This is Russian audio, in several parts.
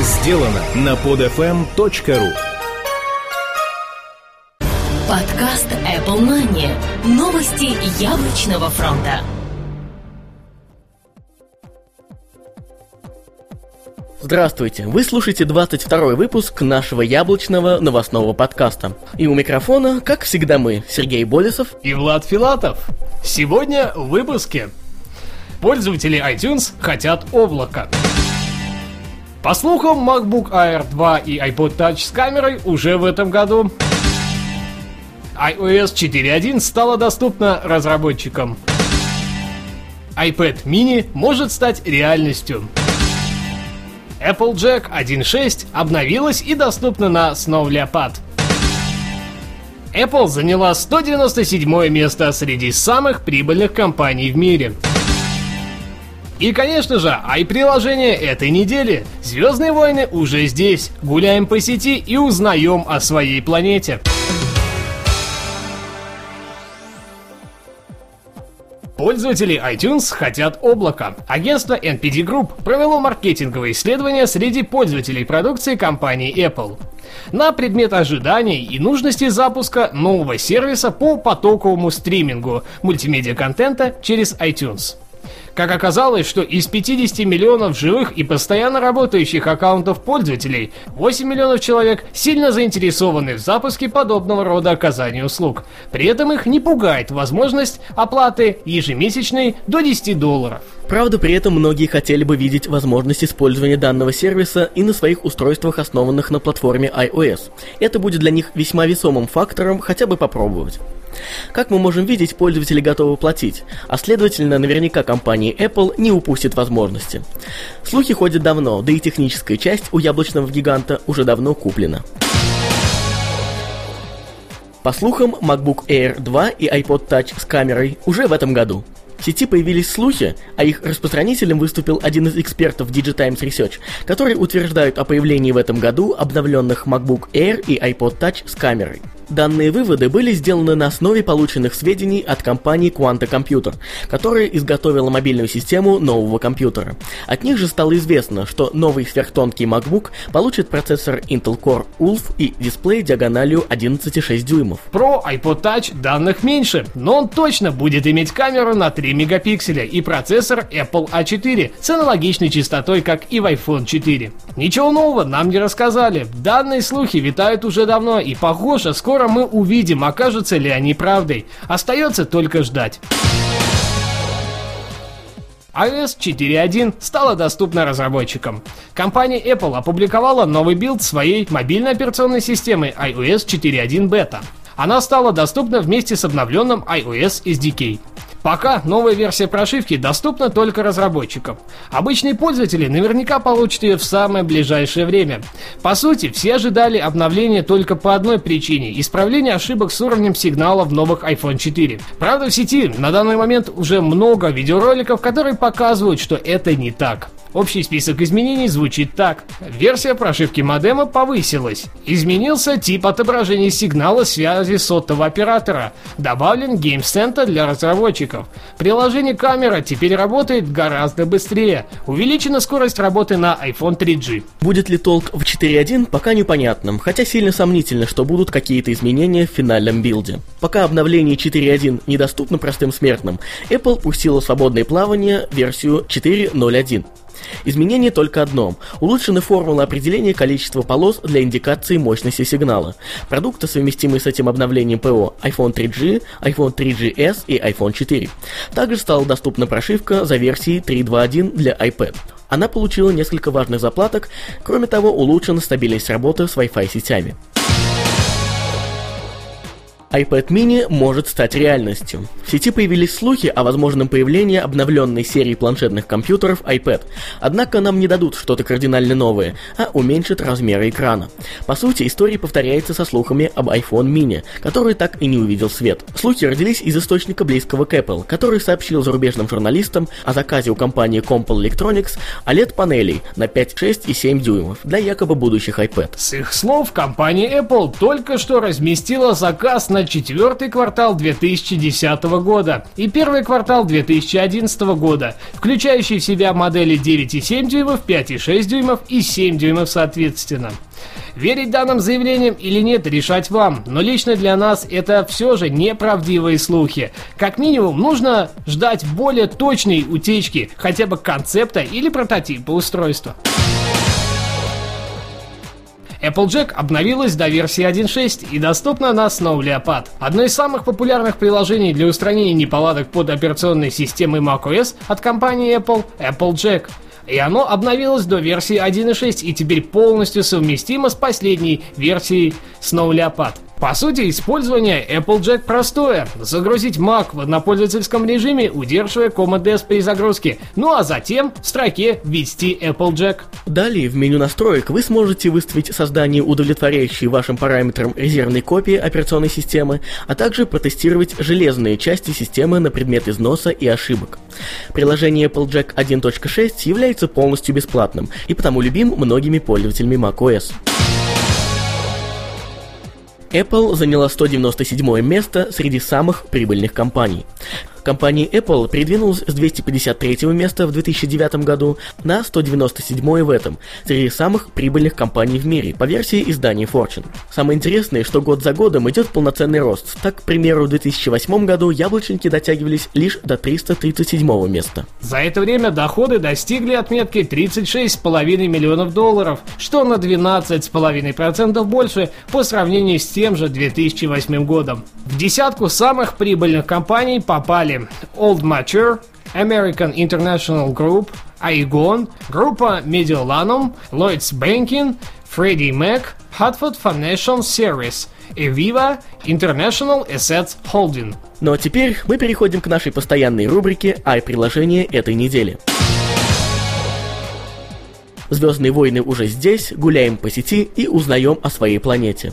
сделано на podfm.ru Подкаст Apple Money. Новости яблочного фронта. Здравствуйте! Вы слушаете 22 выпуск нашего яблочного новостного подкаста. И у микрофона, как всегда мы, Сергей Болесов и Влад Филатов. Сегодня в выпуске. Пользователи iTunes хотят облака. По слухам, MacBook Air 2 и iPod Touch с камерой уже в этом году. iOS 4.1 стала доступна разработчикам. iPad mini может стать реальностью. Applejack 1.6 обновилась и доступна на Snow Leopard. Apple заняла 197 место среди самых прибыльных компаний в мире. И, конечно же, ай-приложение этой недели. Звездные войны уже здесь. Гуляем по сети и узнаем о своей планете. Пользователи iTunes хотят облака. Агентство NPD Group провело маркетинговое исследование среди пользователей продукции компании Apple на предмет ожиданий и нужности запуска нового сервиса по потоковому стримингу мультимедиа-контента через iTunes. Как оказалось, что из 50 миллионов живых и постоянно работающих аккаунтов пользователей, 8 миллионов человек сильно заинтересованы в запуске подобного рода оказания услуг. При этом их не пугает возможность оплаты ежемесячной до 10 долларов. Правда, при этом многие хотели бы видеть возможность использования данного сервиса и на своих устройствах, основанных на платформе iOS. Это будет для них весьма весомым фактором хотя бы попробовать. Как мы можем видеть, пользователи готовы платить, а следовательно, наверняка компания Apple не упустит возможности. Слухи ходят давно, да и техническая часть у яблочного гиганта уже давно куплена. По слухам, MacBook Air 2 и iPod Touch с камерой уже в этом году. В сети появились слухи, а их распространителем выступил один из экспертов Digitimes Research, которые утверждают о появлении в этом году обновленных MacBook Air и iPod Touch с камерой. Данные выводы были сделаны на основе полученных сведений от компании Quanta Computer, которая изготовила мобильную систему нового компьютера. От них же стало известно, что новый сверхтонкий MacBook получит процессор Intel Core Ulf и дисплей диагональю 11,6 дюймов. Про iPod Touch данных меньше, но он точно будет иметь камеру на 3 мегапикселя и процессор Apple A4 с аналогичной частотой, как и в iPhone 4. Ничего нового нам не рассказали. Данные слухи витают уже давно и похоже, скоро Скоро мы увидим, окажутся ли они правдой. Остается только ждать. iOS 4.1 стала доступна разработчикам. Компания Apple опубликовала новый билд своей мобильной операционной системы iOS 4.1 Beta. Она стала доступна вместе с обновленным iOS SDK. Пока новая версия прошивки доступна только разработчикам. Обычные пользователи наверняка получат ее в самое ближайшее время. По сути, все ожидали обновления только по одной причине – исправления ошибок с уровнем сигнала в новых iPhone 4. Правда, в сети на данный момент уже много видеороликов, которые показывают, что это не так. Общий список изменений звучит так. Версия прошивки модема повысилась. Изменился тип отображения сигнала связи сотового оператора. Добавлен Center для разработчиков. Приложение камера теперь работает гораздо быстрее. Увеличена скорость работы на iPhone 3G. Будет ли толк в 4.1, пока непонятно, хотя сильно сомнительно, что будут какие-то изменения в финальном билде. Пока обновление 4.1 недоступно простым смертным, Apple пустила свободное плавание версию 4.0.1. Изменение только одно. Улучшены формулы определения количества полос для индикации мощности сигнала. Продукты, совместимые с этим обновлением ПО iPhone 3G, iPhone 3GS и iPhone 4. Также стала доступна прошивка за версией 3.2.1 для iPad. Она получила несколько важных заплаток, кроме того улучшена стабильность работы с Wi-Fi сетями iPad mini может стать реальностью. В сети появились слухи о возможном появлении обновленной серии планшетных компьютеров iPad, однако нам не дадут что-то кардинально новое, а уменьшат размеры экрана. По сути, история повторяется со слухами об iPhone mini, который так и не увидел свет. Слухи родились из источника близкого к Apple, который сообщил зарубежным журналистам о заказе у компании Compal Electronics OLED-панелей на 5, 6 и 7 дюймов для якобы будущих iPad. С их слов, компания Apple только что разместила заказ на за четвертый квартал 2010 года и первый квартал 2011 года, включающий в себя модели 9,7 дюймов, 5,6 дюймов и 7 дюймов соответственно. Верить данным заявлениям или нет, решать вам, но лично для нас это все же неправдивые слухи. Как минимум, нужно ждать более точной утечки, хотя бы концепта или прототипа устройства. Applejack обновилась до версии 1.6 и доступна на Snow Leopard. Одно из самых популярных приложений для устранения неполадок под операционной системой macOS от компании Apple – Applejack. И оно обновилось до версии 1.6 и теперь полностью совместимо с последней версией Snow Leopard. По сути, использование Applejack простое. Загрузить Mac в однопользовательском режиме, удерживая Command S при загрузке. Ну а затем в строке ввести Applejack. Далее в меню настроек вы сможете выставить создание удовлетворяющей вашим параметрам резервной копии операционной системы, а также протестировать железные части системы на предмет износа и ошибок. Приложение Applejack 1.6 является полностью бесплатным и потому любим многими пользователями macOS. Apple заняла 197 место среди самых прибыльных компаний. Компания Apple придвинулась с 253 места в 2009 году на 197 в этом, среди самых прибыльных компаний в мире, по версии издания Fortune. Самое интересное, что год за годом идет полноценный рост. Так, к примеру, в 2008 году яблочники дотягивались лишь до 337 места. За это время доходы достигли отметки 36,5 миллионов долларов, что на 12,5% больше по сравнению с тем же 2008 годом. В десятку самых прибыльных компаний попали были Old Mature, American International Group, Aegon, группа Mediolanum, Lloyds Banking, Freddie Mac, Hartford Financial Service, Eviva, International Assets Holding. Ну а теперь мы переходим к нашей постоянной рубрике «Ай-приложение этой недели». Звездные войны уже здесь, гуляем по сети и узнаем о своей планете.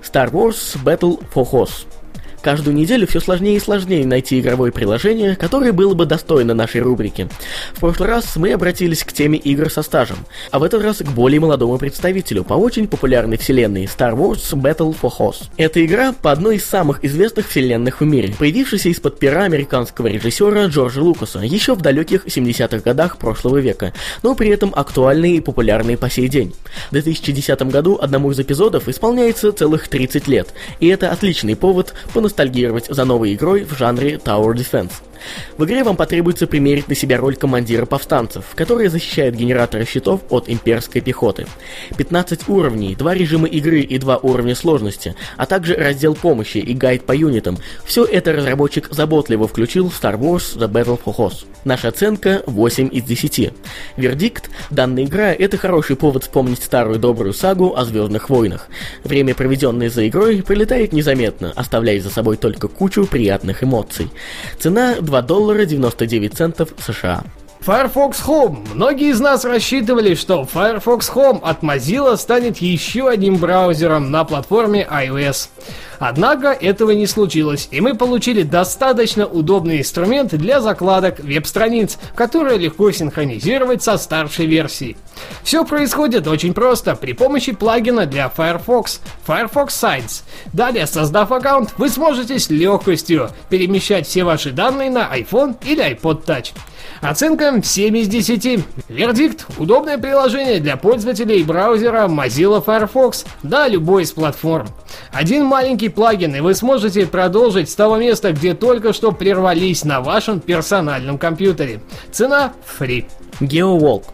Star Wars Battle for Hoth – Каждую неделю все сложнее и сложнее найти игровое приложение, которое было бы достойно нашей рубрики. В прошлый раз мы обратились к теме игр со стажем, а в этот раз к более молодому представителю по очень популярной вселенной Star Wars Battle for Hoth. Эта игра по одной из самых известных вселенных в мире, появившаяся из-под пера американского режиссера Джорджа Лукаса еще в далеких 70-х годах прошлого века, но при этом актуальные и популярные по сей день. В 2010 году одному из эпизодов исполняется целых 30 лет, и это отличный повод по поностальгировать за новой игрой в жанре Tower Defense. В игре вам потребуется примерить на себя роль командира повстанцев, который защищает генераторы щитов от имперской пехоты. 15 уровней, 2 режима игры и 2 уровня сложности, а также раздел помощи и гайд по юнитам. Все это разработчик заботливо включил в Star Wars The Battle for Hoth. Наша оценка 8 из 10. Вердикт – данная игра – это хороший повод вспомнить старую добрую сагу о Звездных войнах. Время, проведенное за игрой, пролетает незаметно, оставляя за собой только кучу приятных эмоций. Цена 2 доллара 99 центов США. Firefox Home. Многие из нас рассчитывали, что Firefox Home от Mozilla станет еще одним браузером на платформе iOS. Однако этого не случилось, и мы получили достаточно удобный инструмент для закладок веб-страниц, которые легко синхронизировать со старшей версией. Все происходит очень просто при помощи плагина для Firefox, Firefox Sites. Далее, создав аккаунт, вы сможете с легкостью перемещать все ваши данные на iPhone или iPod Touch. Оценка 7 из 10. Вердикт – удобное приложение для пользователей браузера Mozilla Firefox, да, любой из платформ. Один маленький плагин, и вы сможете продолжить с того места, где только что прервались на вашем персональном компьютере. Цена – free. GeoWalk.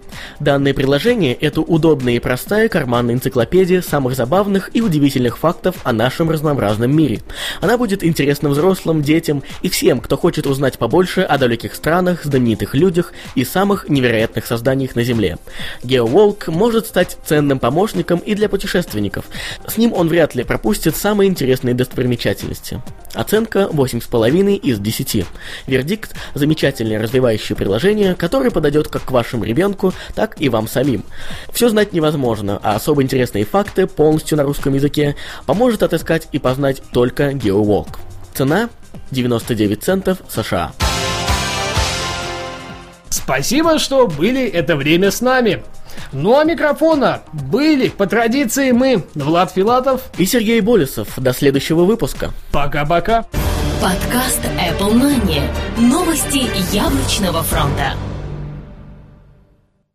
Данное приложение – это удобная и простая карманная энциклопедия самых забавных и удивительных фактов о нашем разнообразном мире. Она будет интересна взрослым, детям и всем, кто хочет узнать побольше о далеких странах, знаменитых людях и самых невероятных созданиях на Земле. GeoWalk может стать ценным помощником и для путешественников. С ним он вряд ли пропустит самые интересные достопримечательности. Оценка 8,5 из 10. Вердикт – замечательное развивающее приложение, которое подойдет как вашему ребенку, так и вам самим. Все знать невозможно, а особо интересные факты полностью на русском языке поможет отыскать и познать только GeoWalk. Цена 99 центов США. Спасибо, что были это время с нами. Ну а микрофона были, по традиции, мы, Влад Филатов и Сергей Болесов. До следующего выпуска. Пока-пока. Подкаст Apple Money. Новости яблочного фронта.